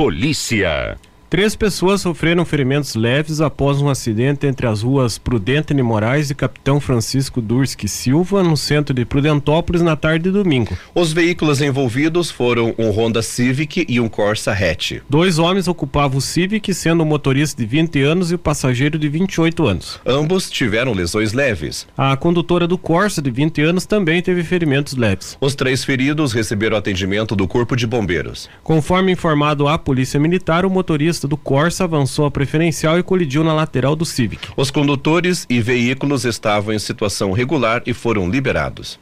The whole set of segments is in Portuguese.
Polícia. Três pessoas sofreram ferimentos leves após um acidente entre as ruas Prudente de Moraes e Capitão Francisco Durski Silva, no centro de Prudentópolis, na tarde de domingo. Os veículos envolvidos foram um Honda Civic e um Corsa hatch. Dois homens ocupavam o Civic, sendo o motorista de 20 anos e o passageiro de 28 anos. Ambos tiveram lesões leves. A condutora do Corsa, de 20 anos, também teve ferimentos leves. Os três feridos receberam atendimento do Corpo de Bombeiros. Conforme informado à Polícia Militar, o motorista do Corsa avançou a preferencial e colidiu na lateral do Civic. Os condutores e veículos estavam em situação regular e foram liberados.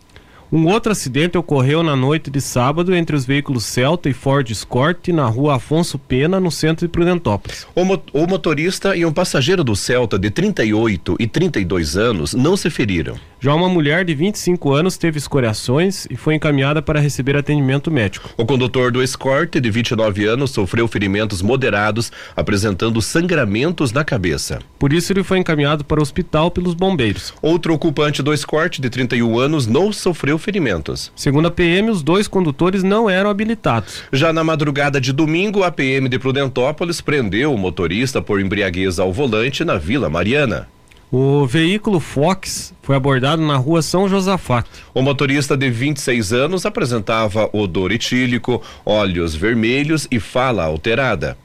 Um outro acidente ocorreu na noite de sábado entre os veículos Celta e Ford Escort na rua Afonso Pena, no centro de Prudentópolis. O, mo o motorista e um passageiro do Celta de 38 e 32 anos não se feriram. Já uma mulher de 25 anos teve escoriações e foi encaminhada para receber atendimento médico. O condutor do Escort, de 29 anos, sofreu ferimentos moderados, apresentando sangramentos na cabeça. Por isso, ele foi encaminhado para o hospital pelos bombeiros. Outro ocupante do Escort, de 31 anos, não sofreu ferimentos. Segundo a PM, os dois condutores não eram habilitados. Já na madrugada de domingo, a PM de Prudentópolis prendeu o motorista por embriaguez ao volante na Vila Mariana. O veículo Fox foi abordado na rua São Josafá. O motorista de 26 anos apresentava odor etílico, olhos vermelhos e fala alterada.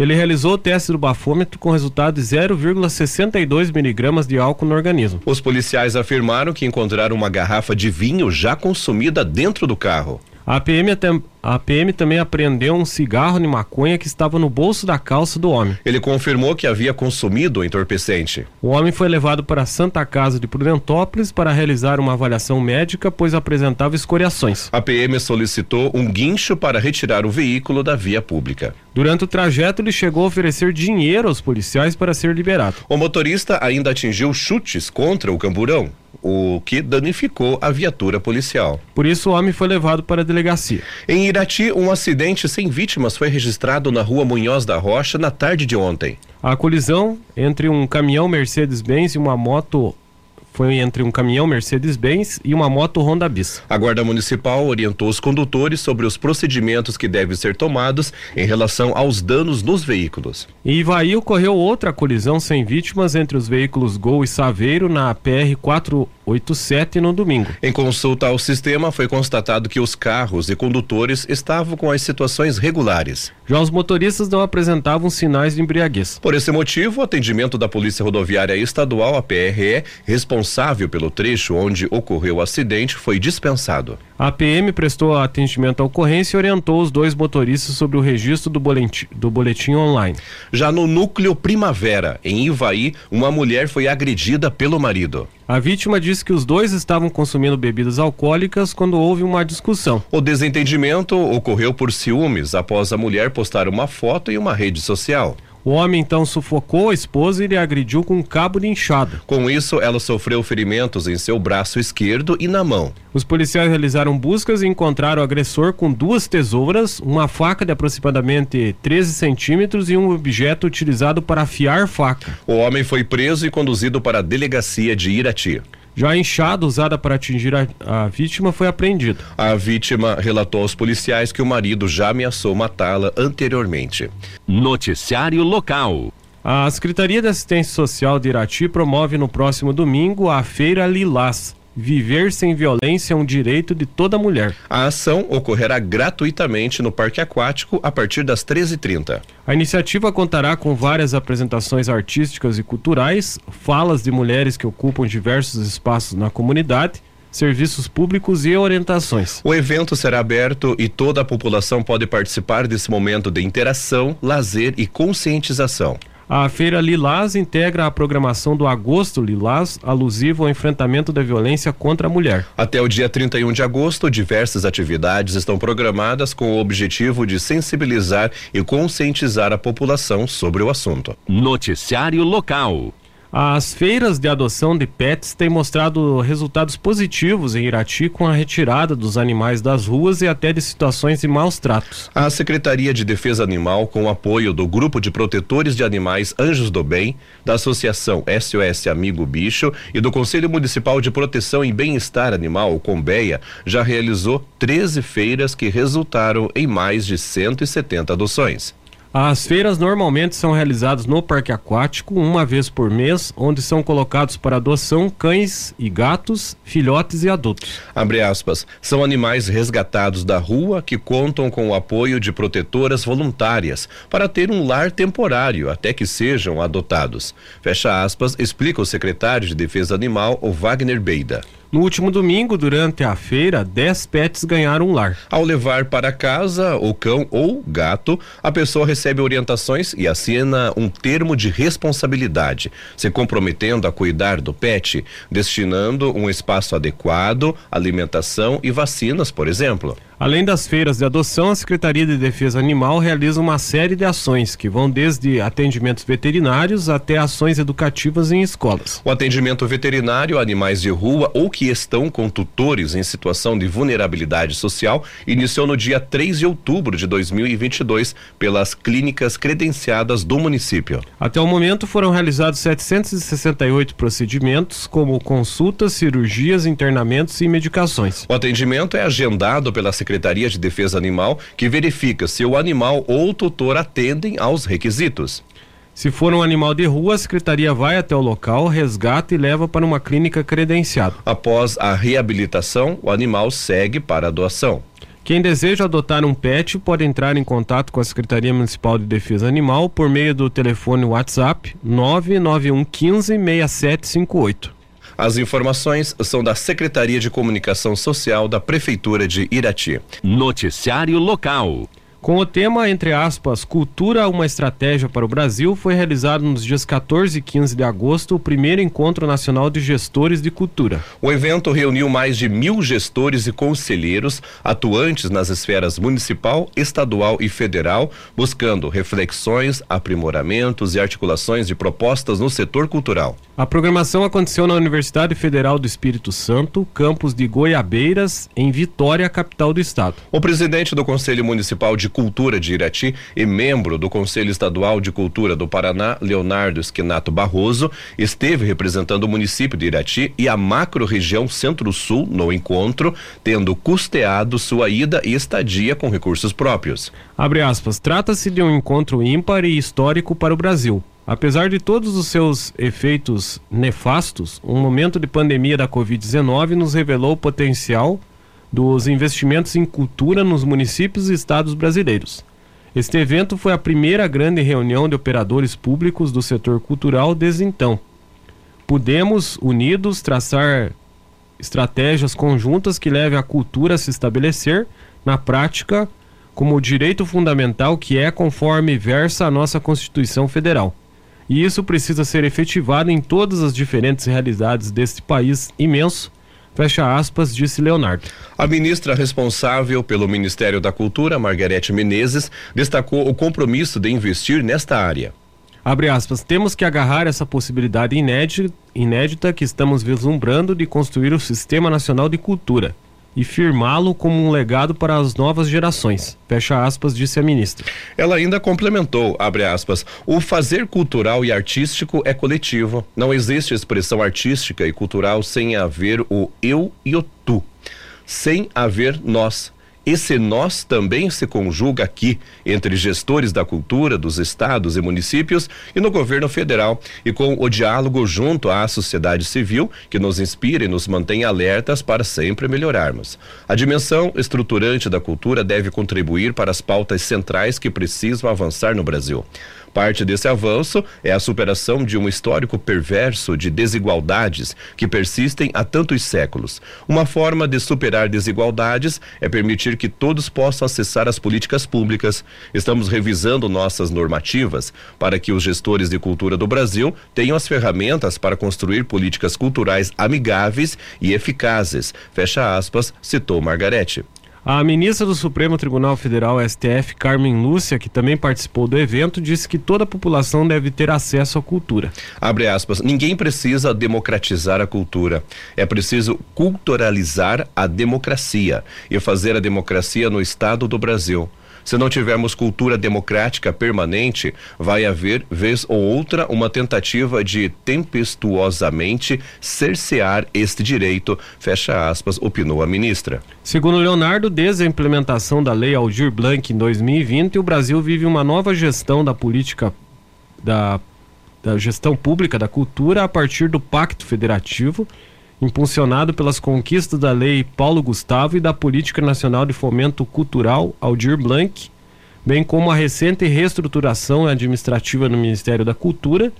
Ele realizou o teste do bafômetro com resultado de 0,62 miligramas de álcool no organismo. Os policiais afirmaram que encontraram uma garrafa de vinho já consumida dentro do carro. A PM, a PM também apreendeu um cigarro de maconha que estava no bolso da calça do homem. Ele confirmou que havia consumido o entorpecente. O homem foi levado para a Santa Casa de Prudentópolis para realizar uma avaliação médica, pois apresentava escoriações. A PM solicitou um guincho para retirar o veículo da via pública. Durante o trajeto, ele chegou a oferecer dinheiro aos policiais para ser liberado. O motorista ainda atingiu chutes contra o camburão o que danificou a viatura policial. Por isso, o homem foi levado para a delegacia. Em Irati, um acidente sem vítimas foi registrado na rua Munhoz da Rocha na tarde de ontem. A colisão entre um caminhão Mercedes-Benz e uma moto foi entre um caminhão Mercedes-Benz e uma moto Honda Bis. A Guarda Municipal orientou os condutores sobre os procedimentos que devem ser tomados em relação aos danos nos veículos. Em Ivaí ocorreu outra colisão sem vítimas entre os veículos Gol e Saveiro na PR 487 no domingo. Em consulta ao sistema foi constatado que os carros e condutores estavam com as situações regulares. Já os motoristas não apresentavam sinais de embriaguez. Por esse motivo, o atendimento da Polícia Rodoviária Estadual, a PRE, responsável pelo trecho onde ocorreu o acidente, foi dispensado. A PM prestou atendimento à ocorrência e orientou os dois motoristas sobre o registro do boletim, do boletim online. Já no núcleo Primavera, em Ivaí, uma mulher foi agredida pelo marido. A vítima disse que os dois estavam consumindo bebidas alcoólicas quando houve uma discussão. O desentendimento ocorreu por ciúmes após a mulher postar uma foto em uma rede social. O homem então sufocou a esposa e lhe agrediu com um cabo de enxada. Com isso, ela sofreu ferimentos em seu braço esquerdo e na mão. Os policiais realizaram buscas e encontraram o agressor com duas tesouras, uma faca de aproximadamente 13 centímetros e um objeto utilizado para afiar faca. O homem foi preso e conduzido para a delegacia de Irati. Já a enxada usada para atingir a, a, vítima foi apreendida. A vítima relatou aos policiais que o marido já ameaçou matá-la anteriormente. Noticiário local. A Secretaria de Assistência Social de Irati promove no próximo domingo a Feira Lilás. Viver sem violência é um direito de toda mulher. A ação ocorrerá gratuitamente no Parque Aquático a partir das 13h30. A iniciativa contará com várias apresentações artísticas e culturais, falas de mulheres que ocupam diversos espaços na comunidade, serviços públicos e orientações. O evento será aberto e toda a população pode participar desse momento de interação, lazer e conscientização. A Feira Lilás integra a programação do Agosto Lilás, alusivo ao enfrentamento da violência contra a mulher. Até o dia 31 de agosto, diversas atividades estão programadas com o objetivo de sensibilizar e conscientizar a população sobre o assunto. Noticiário local. As feiras de adoção de pets têm mostrado resultados positivos em Irati com a retirada dos animais das ruas e até de situações de maus tratos. A Secretaria de Defesa Animal, com o apoio do Grupo de Protetores de Animais Anjos do Bem, da Associação SOS Amigo Bicho e do Conselho Municipal de Proteção e Bem-Estar Animal, Combeia, já realizou 13 feiras que resultaram em mais de 170 adoções. As feiras normalmente são realizadas no parque aquático uma vez por mês, onde são colocados para adoção cães e gatos, filhotes e adultos. Abre aspas. São animais resgatados da rua que contam com o apoio de protetoras voluntárias para ter um lar temporário até que sejam adotados. Fecha aspas, explica o secretário de Defesa Animal, o Wagner Beida. No último domingo, durante a feira, 10 pets ganharam um lar. Ao levar para casa o cão ou gato, a pessoa recebe orientações e assina um termo de responsabilidade, se comprometendo a cuidar do pet, destinando um espaço adequado, alimentação e vacinas, por exemplo. Além das feiras de adoção, a Secretaria de Defesa Animal realiza uma série de ações que vão desde atendimentos veterinários até ações educativas em escolas. O atendimento veterinário a animais de rua ou que estão com tutores em situação de vulnerabilidade social iniciou no dia 3 de outubro de 2022 pelas clínicas credenciadas do município. Até o momento foram realizados 768 procedimentos, como consultas, cirurgias, internamentos e medicações. O atendimento é agendado pela Secretaria Secretaria de Defesa Animal, que verifica se o animal ou o tutor atendem aos requisitos. Se for um animal de rua, a secretaria vai até o local, resgata e leva para uma clínica credenciada. Após a reabilitação, o animal segue para a doação. Quem deseja adotar um pet pode entrar em contato com a Secretaria Municipal de Defesa Animal por meio do telefone WhatsApp 991 15 6758. As informações são da Secretaria de Comunicação Social da Prefeitura de Irati. Noticiário local. Com o tema, entre aspas, Cultura, uma estratégia para o Brasil, foi realizado nos dias 14 e 15 de agosto o primeiro Encontro Nacional de Gestores de Cultura. O evento reuniu mais de mil gestores e conselheiros atuantes nas esferas municipal, estadual e federal, buscando reflexões, aprimoramentos e articulações de propostas no setor cultural. A programação aconteceu na Universidade Federal do Espírito Santo, campus de Goiabeiras, em Vitória, capital do estado. O presidente do Conselho Municipal de Cultura de Irati e membro do Conselho Estadual de Cultura do Paraná, Leonardo Esquinato Barroso, esteve representando o município de Irati e a macro-região Centro-Sul no encontro, tendo custeado sua ida e estadia com recursos próprios. Abre aspas, trata-se de um encontro ímpar e histórico para o Brasil Apesar de todos os seus efeitos nefastos, um momento de pandemia da Covid-19 nos revelou o potencial dos investimentos em cultura nos municípios e estados brasileiros. Este evento foi a primeira grande reunião de operadores públicos do setor cultural desde então. Pudemos, unidos, traçar estratégias conjuntas que levem a cultura a se estabelecer na prática como o direito fundamental que é conforme versa a nossa Constituição Federal e isso precisa ser efetivado em todas as diferentes realidades deste país imenso. Fecha aspas, disse Leonardo. A ministra responsável pelo Ministério da Cultura, Margarete Menezes, destacou o compromisso de investir nesta área. Abre aspas, temos que agarrar essa possibilidade inédita, inédita que estamos vislumbrando de construir o Sistema Nacional de Cultura e firmá-lo como um legado para as novas gerações. Fecha aspas, disse a ministra. Ela ainda complementou, abre aspas, o fazer cultural e artístico é coletivo. Não existe expressão artística e cultural sem haver o eu e o tu. Sem haver nós. Esse nós também se conjuga aqui, entre gestores da cultura dos estados e municípios e no governo federal, e com o diálogo junto à sociedade civil, que nos inspira e nos mantém alertas para sempre melhorarmos. A dimensão estruturante da cultura deve contribuir para as pautas centrais que precisam avançar no Brasil. Parte desse avanço é a superação de um histórico perverso de desigualdades que persistem há tantos séculos. Uma forma de superar desigualdades é permitir que todos possam acessar as políticas públicas. Estamos revisando nossas normativas para que os gestores de cultura do Brasil tenham as ferramentas para construir políticas culturais amigáveis e eficazes. Fecha aspas, citou Margarete. A ministra do Supremo Tribunal Federal, STF, Carmen Lúcia, que também participou do evento, disse que toda a população deve ter acesso à cultura. Abre aspas, ninguém precisa democratizar a cultura. É preciso culturalizar a democracia e fazer a democracia no Estado do Brasil. Se não tivermos cultura democrática permanente, vai haver, vez ou outra, uma tentativa de tempestuosamente cercear este direito, fecha aspas, opinou a ministra. Segundo Leonardo, desde a implementação da Lei Aldir Blanc em 2020, o Brasil vive uma nova gestão da política da, da gestão pública da cultura a partir do Pacto Federativo impulsionado pelas conquistas da Lei Paulo Gustavo e da Política Nacional de Fomento Cultural Aldir Blanc, bem como a recente reestruturação administrativa no Ministério da Cultura,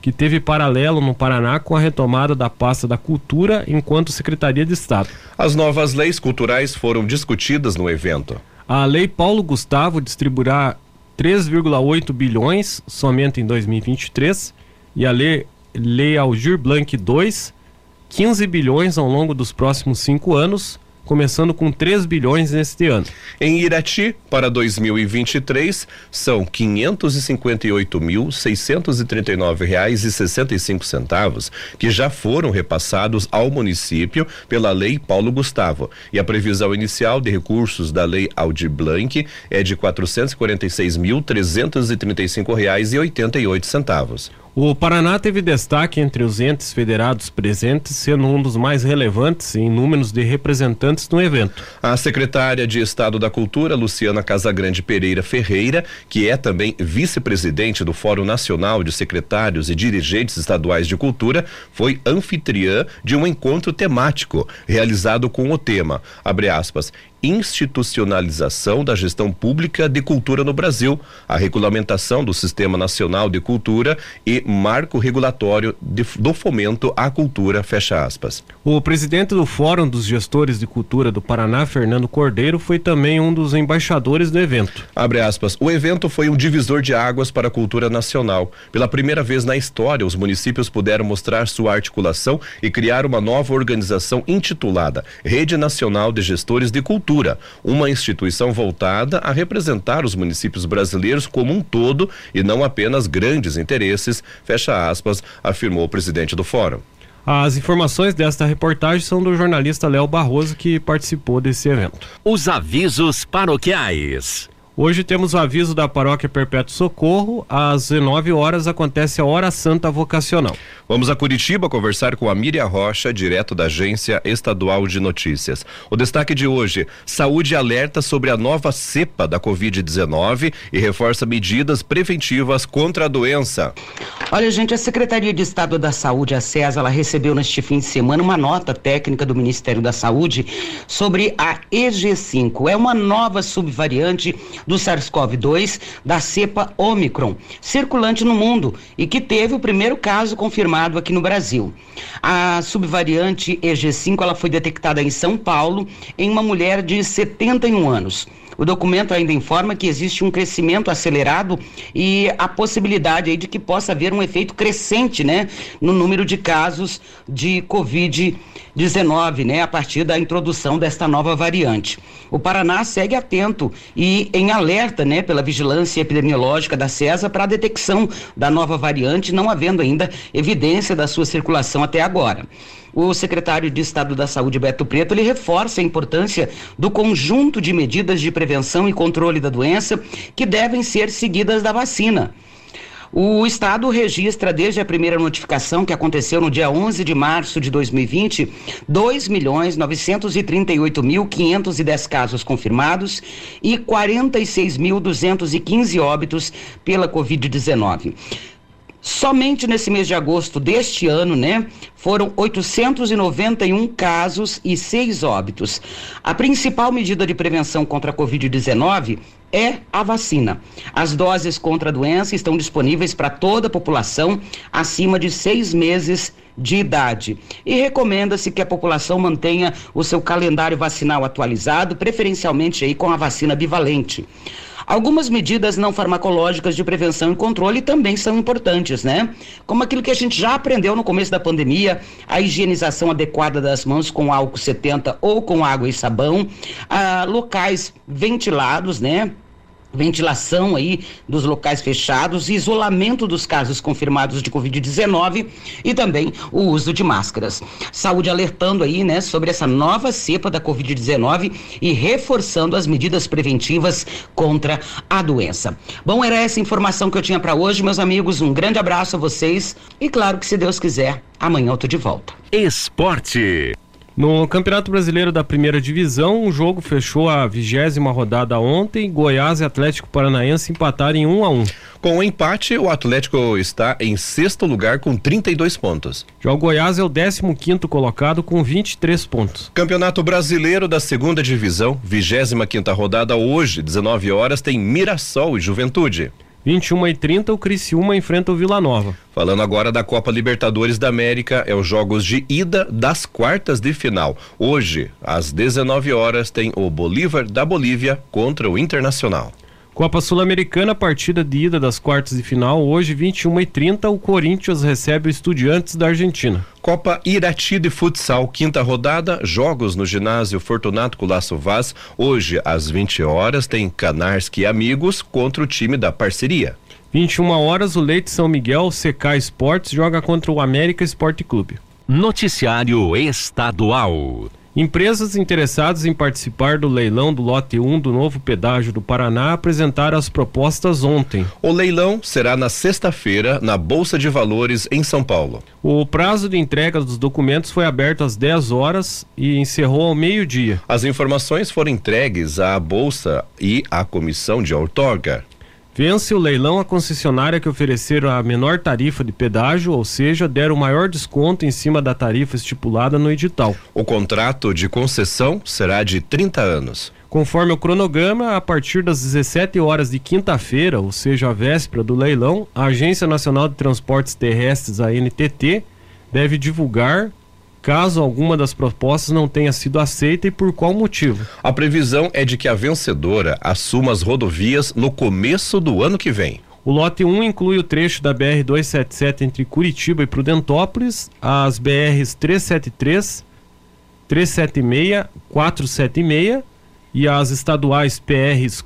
que teve paralelo no Paraná com a retomada da pasta da Cultura enquanto Secretaria de Estado. As novas leis culturais foram discutidas no evento. A Lei Paulo Gustavo distribuirá 3,8 bilhões somente em 2023 e a Lei, Lei Aldir Blanc 2 15 bilhões ao longo dos próximos cinco anos, começando com 3 bilhões neste ano. Em Irati, para 2023, são R$ 558.639,65 que já foram repassados ao município pela Lei Paulo Gustavo. E a previsão inicial de recursos da Lei Aldir Blanc é de R$ 446.335,88. O Paraná teve destaque entre os entes federados presentes, sendo um dos mais relevantes em números de representantes no evento. A secretária de Estado da Cultura, Luciana Casagrande Pereira Ferreira, que é também vice-presidente do Fórum Nacional de Secretários e Dirigentes Estaduais de Cultura, foi anfitriã de um encontro temático realizado com o tema, abre aspas, institucionalização da gestão pública de cultura no Brasil, a regulamentação do Sistema Nacional de Cultura e marco regulatório de, do fomento à cultura, fecha aspas. O presidente do Fórum dos Gestores de Cultura do Paraná, Fernando Cordeiro, foi também um dos embaixadores do evento. Abre aspas, o evento foi um divisor de águas para a cultura nacional. Pela primeira vez na história, os municípios puderam mostrar sua articulação e criar uma nova organização intitulada Rede Nacional de Gestores de Cultura Cultura, uma instituição voltada a representar os municípios brasileiros como um todo e não apenas grandes interesses, fecha aspas, afirmou o presidente do fórum. As informações desta reportagem são do jornalista Léo Barroso, que participou desse evento. Os avisos paroquiais. Hoje temos o aviso da Paróquia Perpétuo Socorro. Às 19 horas acontece a Hora Santa Vocacional. Vamos a Curitiba conversar com a Miriam Rocha, direto da Agência Estadual de Notícias. O destaque de hoje: saúde alerta sobre a nova cepa da Covid-19 e reforça medidas preventivas contra a doença. Olha, gente, a Secretaria de Estado da Saúde, a CES, ela recebeu neste fim de semana uma nota técnica do Ministério da Saúde sobre a EG5. É uma nova subvariante do SARS-CoV-2 da cepa Omicron, circulante no mundo e que teve o primeiro caso confirmado aqui no Brasil. A subvariante EG5 ela foi detectada em São Paulo em uma mulher de 71 anos. O documento ainda informa que existe um crescimento acelerado e a possibilidade aí de que possa haver um efeito crescente, né, no número de casos de Covid-19, né, a partir da introdução desta nova variante. O Paraná segue atento e em alerta, né, pela vigilância epidemiológica da CESA para a detecção da nova variante, não havendo ainda evidência da sua circulação até agora. O secretário de Estado da Saúde, Beto Preto, ele reforça a importância do conjunto de medidas de prevenção e controle da doença que devem ser seguidas da vacina. O Estado registra desde a primeira notificação, que aconteceu no dia 11 de março de 2020, 2 milhões 938 mil 510 casos confirmados e 46.215 óbitos pela Covid-19. Somente nesse mês de agosto deste ano, né, foram 891 casos e seis óbitos. A principal medida de prevenção contra a Covid-19 é a vacina. As doses contra a doença estão disponíveis para toda a população acima de seis meses de idade. E recomenda-se que a população mantenha o seu calendário vacinal atualizado, preferencialmente aí com a vacina bivalente. Algumas medidas não farmacológicas de prevenção e controle também são importantes, né? Como aquilo que a gente já aprendeu no começo da pandemia, a higienização adequada das mãos com álcool 70 ou com água e sabão, ah, locais ventilados, né? Ventilação aí dos locais fechados, isolamento dos casos confirmados de Covid-19 e também o uso de máscaras. Saúde alertando aí, né, sobre essa nova cepa da Covid-19 e reforçando as medidas preventivas contra a doença. Bom, era essa informação que eu tinha para hoje, meus amigos. Um grande abraço a vocês e claro que se Deus quiser, amanhã eu tô de volta. Esporte. No Campeonato Brasileiro da Primeira Divisão, o jogo fechou a vigésima rodada ontem. Goiás e Atlético Paranaense empataram em 1 um a 1 um. Com o empate, o Atlético está em sexto lugar com 32 pontos. Já o Goiás é o 15 quinto colocado com 23 pontos. Campeonato Brasileiro da Segunda Divisão, 25 quinta rodada hoje, 19 horas, tem Mirassol e Juventude. 21 e 30 o Criciúma enfrenta o Vila Nova. Falando agora da Copa Libertadores da América, é os jogos de ida das quartas de final. Hoje, às 19 horas, tem o Bolívar da Bolívia contra o Internacional. Copa Sul-Americana, partida de ida das quartas de final. Hoje, 21 e 30 o Corinthians recebe o Estudiantes da Argentina. Copa Irati de Futsal, quinta rodada, jogos no ginásio Fortunato Colasso Vaz. Hoje, às 20 horas, tem Canarski e Amigos contra o time da parceria. 21 horas, o Leite São Miguel, CK Esportes, joga contra o América Esporte Clube. Noticiário Estadual. Empresas interessadas em participar do leilão do lote 1 do novo pedágio do Paraná apresentaram as propostas ontem. O leilão será na sexta-feira na Bolsa de Valores em São Paulo. O prazo de entrega dos documentos foi aberto às 10 horas e encerrou ao meio-dia. As informações foram entregues à Bolsa e à Comissão de Outorga. Vence o leilão a concessionária que ofereceram a menor tarifa de pedágio, ou seja, deram maior desconto em cima da tarifa estipulada no edital. O contrato de concessão será de 30 anos. Conforme o cronograma, a partir das 17 horas de quinta-feira, ou seja, a véspera do leilão, a Agência Nacional de Transportes Terrestres, a NTT, deve divulgar caso alguma das propostas não tenha sido aceita e por qual motivo. A previsão é de que a vencedora assuma as rodovias no começo do ano que vem. O lote 1 inclui o trecho da BR 277 entre Curitiba e Prudentópolis, as BRs 373, 376, 476 e as estaduais PRs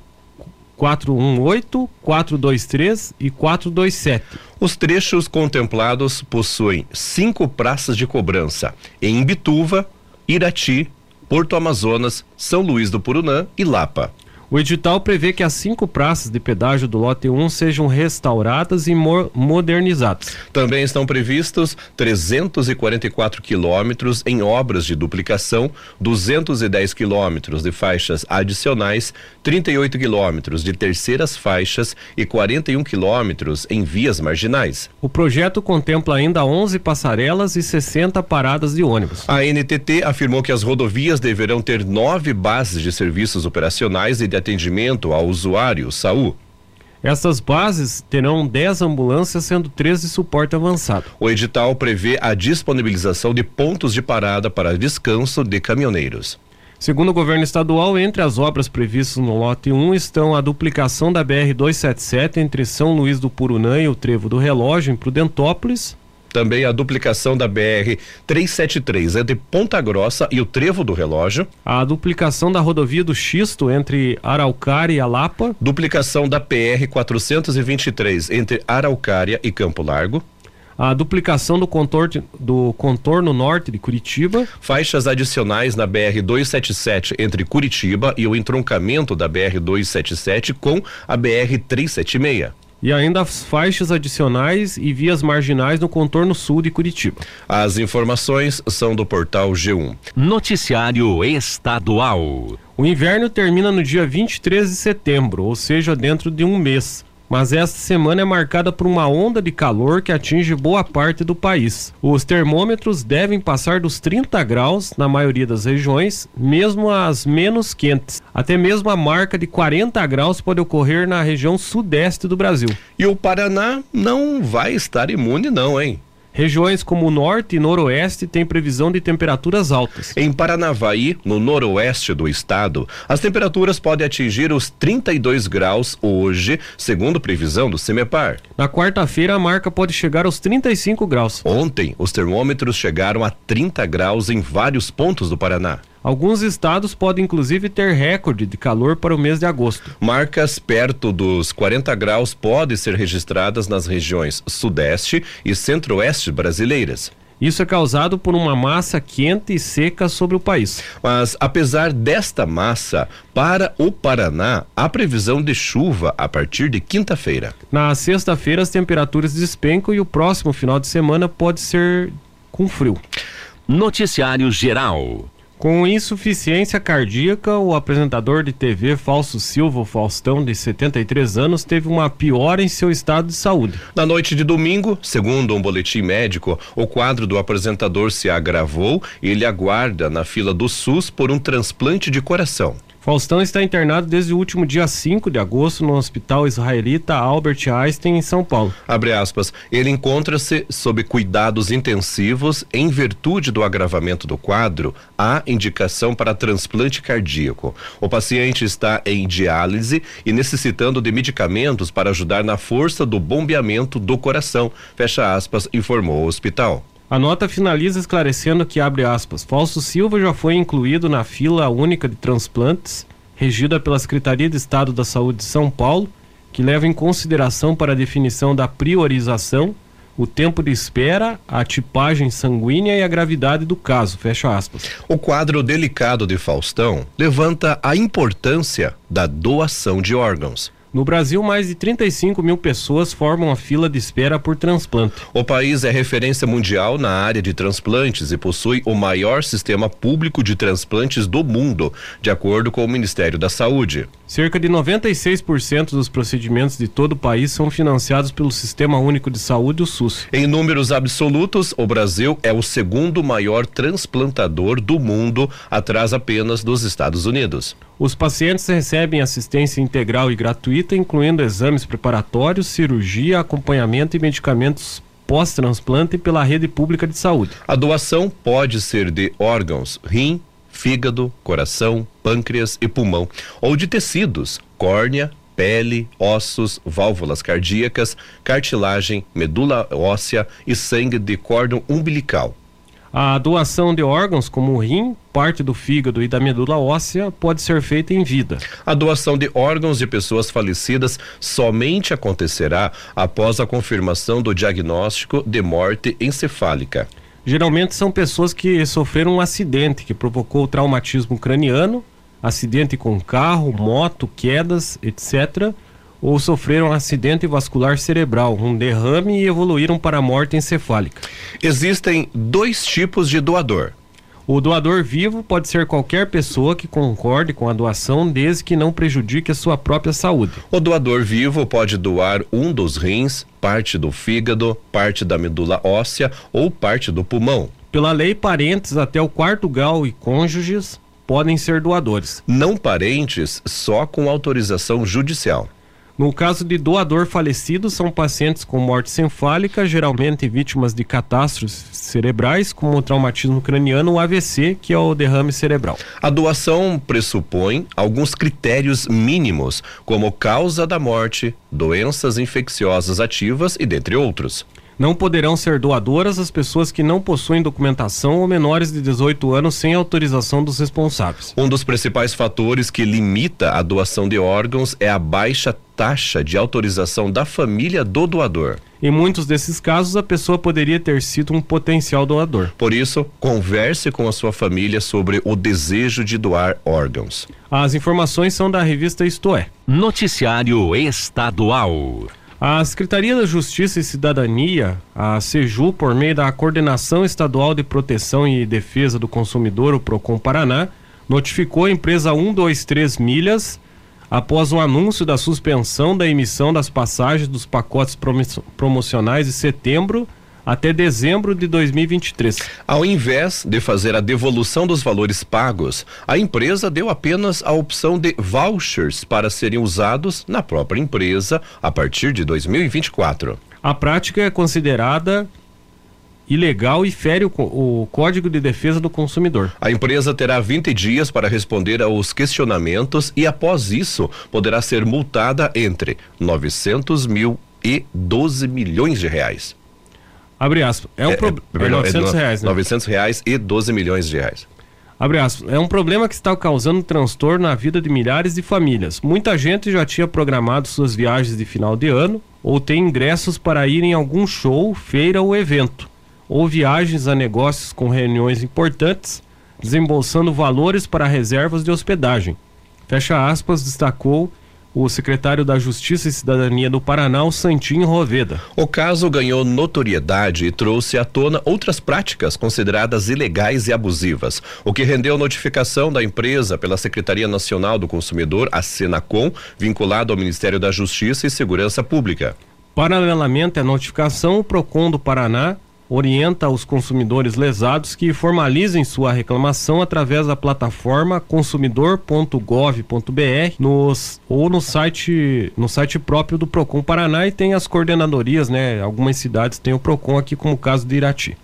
418, 423 e 427. Os trechos contemplados possuem cinco praças de cobrança em Bituva, Irati, Porto Amazonas, São Luís do Purunã e Lapa. O edital prevê que as cinco praças de pedágio do lote 1 sejam restauradas e mo modernizadas. Também estão previstos 344 quilômetros em obras de duplicação, 210 quilômetros de faixas adicionais, 38 quilômetros de terceiras faixas e 41 quilômetros em vias marginais. O projeto contempla ainda 11 passarelas e 60 paradas de ônibus. A NTT afirmou que as rodovias deverão ter nove bases de serviços operacionais e de atendimento ao usuário, SAU. Essas bases terão 10 ambulâncias, sendo 13 de suporte avançado. O edital prevê a disponibilização de pontos de parada para descanso de caminhoneiros. Segundo o governo estadual, entre as obras previstas no lote 1 estão a duplicação da BR 277 entre São Luís do Purunã e o Trevo do Relógio, em Prudentópolis, também a duplicação da BR 373 entre Ponta Grossa e o Trevo do Relógio. A duplicação da rodovia do Xisto entre Araucária e Alapa. Duplicação da PR 423 entre Araucária e Campo Largo a duplicação do contorno, do contorno norte de Curitiba. Faixas adicionais na BR 277 entre Curitiba e o entroncamento da BR 277 com a BR 376 e ainda as faixas adicionais e vias marginais no contorno sul de Curitiba. As informações são do portal G1. Noticiário Estadual. O inverno termina no dia 23 de setembro, ou seja, dentro de um mês mas esta semana é marcada por uma onda de calor que atinge boa parte do país. Os termômetros devem passar dos 30 graus na maioria das regiões, mesmo as menos quentes. Até mesmo a marca de 40 graus pode ocorrer na região sudeste do Brasil. E o Paraná não vai estar imune, não, hein? Regiões como o norte e noroeste têm previsão de temperaturas altas. Em Paranavaí, no noroeste do estado, as temperaturas podem atingir os 32 graus hoje, segundo previsão do CEMEPAR. Na quarta-feira, a marca pode chegar aos 35 graus. Ontem, os termômetros chegaram a 30 graus em vários pontos do Paraná. Alguns estados podem inclusive ter recorde de calor para o mês de agosto. Marcas perto dos 40 graus podem ser registradas nas regiões Sudeste e Centro-Oeste brasileiras. Isso é causado por uma massa quente e seca sobre o país. Mas, apesar desta massa, para o Paraná, há previsão de chuva a partir de quinta-feira. Na sexta-feira, as temperaturas despencam e o próximo final de semana pode ser com frio. Noticiário Geral. Com insuficiência cardíaca, o apresentador de TV Falso Silva Faustão, de 73 anos, teve uma piora em seu estado de saúde. Na noite de domingo, segundo um boletim médico, o quadro do apresentador se agravou e ele aguarda na fila do SUS por um transplante de coração. Faustão está internado desde o último dia 5 de agosto no Hospital Israelita Albert Einstein, em São Paulo. Abre aspas. Ele encontra-se sob cuidados intensivos em virtude do agravamento do quadro. Há indicação para transplante cardíaco. O paciente está em diálise e necessitando de medicamentos para ajudar na força do bombeamento do coração. Fecha aspas, informou o hospital. A nota finaliza esclarecendo que, abre aspas, Falso Silva já foi incluído na fila única de transplantes, regida pela Secretaria de Estado da Saúde de São Paulo, que leva em consideração para a definição da priorização o tempo de espera, a tipagem sanguínea e a gravidade do caso. Fecha aspas. O quadro delicado de Faustão levanta a importância da doação de órgãos. No Brasil, mais de 35 mil pessoas formam a fila de espera por transplante. O país é referência mundial na área de transplantes e possui o maior sistema público de transplantes do mundo, de acordo com o Ministério da Saúde. Cerca de 96% dos procedimentos de todo o país são financiados pelo Sistema Único de Saúde, o SUS. Em números absolutos, o Brasil é o segundo maior transplantador do mundo, atrás apenas dos Estados Unidos. Os pacientes recebem assistência integral e gratuita, incluindo exames preparatórios, cirurgia, acompanhamento e medicamentos pós-transplante pela rede pública de saúde. A doação pode ser de órgãos, rim, fígado, coração, pâncreas e pulmão, ou de tecidos, córnea, pele, ossos, válvulas cardíacas, cartilagem, medula óssea e sangue de cordão umbilical. A doação de órgãos, como o rim, parte do fígado e da medula óssea, pode ser feita em vida. A doação de órgãos de pessoas falecidas somente acontecerá após a confirmação do diagnóstico de morte encefálica. Geralmente são pessoas que sofreram um acidente que provocou traumatismo craniano, acidente com carro, moto, quedas, etc ou sofreram um acidente vascular cerebral, um derrame e evoluíram para a morte encefálica. Existem dois tipos de doador. O doador vivo pode ser qualquer pessoa que concorde com a doação, desde que não prejudique a sua própria saúde. O doador vivo pode doar um dos rins, parte do fígado, parte da medula óssea ou parte do pulmão. Pela lei, parentes até o quarto grau e cônjuges podem ser doadores. Não parentes, só com autorização judicial. No caso de doador falecido, são pacientes com morte encefálica, geralmente vítimas de catástrofes cerebrais, como o traumatismo craniano ou AVC, que é o derrame cerebral. A doação pressupõe alguns critérios mínimos, como causa da morte, doenças infecciosas ativas e dentre outros. Não poderão ser doadoras as pessoas que não possuem documentação ou menores de 18 anos sem autorização dos responsáveis. Um dos principais fatores que limita a doação de órgãos é a baixa taxa de autorização da família do doador. Em muitos desses casos, a pessoa poderia ter sido um potencial doador. Por isso, converse com a sua família sobre o desejo de doar órgãos. As informações são da revista Isto É. Noticiário Estadual. A Secretaria da Justiça e Cidadania, a SEJU, por meio da Coordenação Estadual de Proteção e Defesa do Consumidor, o PROCON Paraná, notificou a empresa 123 Milhas após o anúncio da suspensão da emissão das passagens dos pacotes promocionais de setembro até dezembro de 2023. Ao invés de fazer a devolução dos valores pagos, a empresa deu apenas a opção de vouchers para serem usados na própria empresa a partir de 2024. A prática é considerada ilegal e fere o, o, Código de Defesa do Consumidor. A empresa terá 20 dias para responder aos questionamentos e, após isso, poderá ser multada entre 900 mil e 12 milhões de reais. Abre aspas. É um é, pro... é, é 900 reais, né? 900 reais e 12 milhões de reais. Aspas, é um problema que está causando transtorno na vida de milhares de famílias. Muita gente já tinha programado suas viagens de final de ano ou tem ingressos para ir em algum show, feira ou evento, ou viagens a negócios com reuniões importantes, desembolsando valores para reservas de hospedagem. Fecha aspas, destacou o secretário da Justiça e Cidadania do Paraná, o Santinho Roveda. O caso ganhou notoriedade e trouxe à tona outras práticas consideradas ilegais e abusivas, o que rendeu notificação da empresa pela Secretaria Nacional do Consumidor, a Senacom, vinculado ao Ministério da Justiça e Segurança Pública. Paralelamente à notificação, o Procon do Paraná orienta os consumidores lesados que formalizem sua reclamação através da plataforma consumidor.gov.br nos, ou no site no site próprio do Procon Paraná e tem as coordenadorias, né? Algumas cidades têm o Procon aqui como o caso de Irati.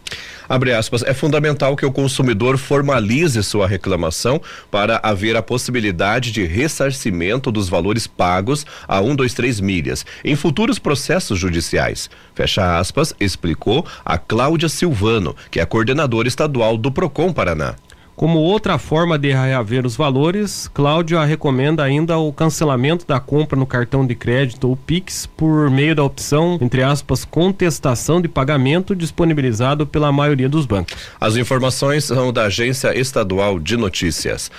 Abre aspas, é fundamental que o consumidor formalize sua reclamação para haver a possibilidade de ressarcimento dos valores pagos a 123 milhas em futuros processos judiciais. Fecha aspas, explicou a Cláudia Silvano, que é coordenadora estadual do Procon Paraná. Como outra forma de reaver os valores, Cláudia recomenda ainda o cancelamento da compra no cartão de crédito ou Pix por meio da opção, entre aspas, contestação de pagamento disponibilizado pela maioria dos bancos. As informações são da Agência Estadual de Notícias.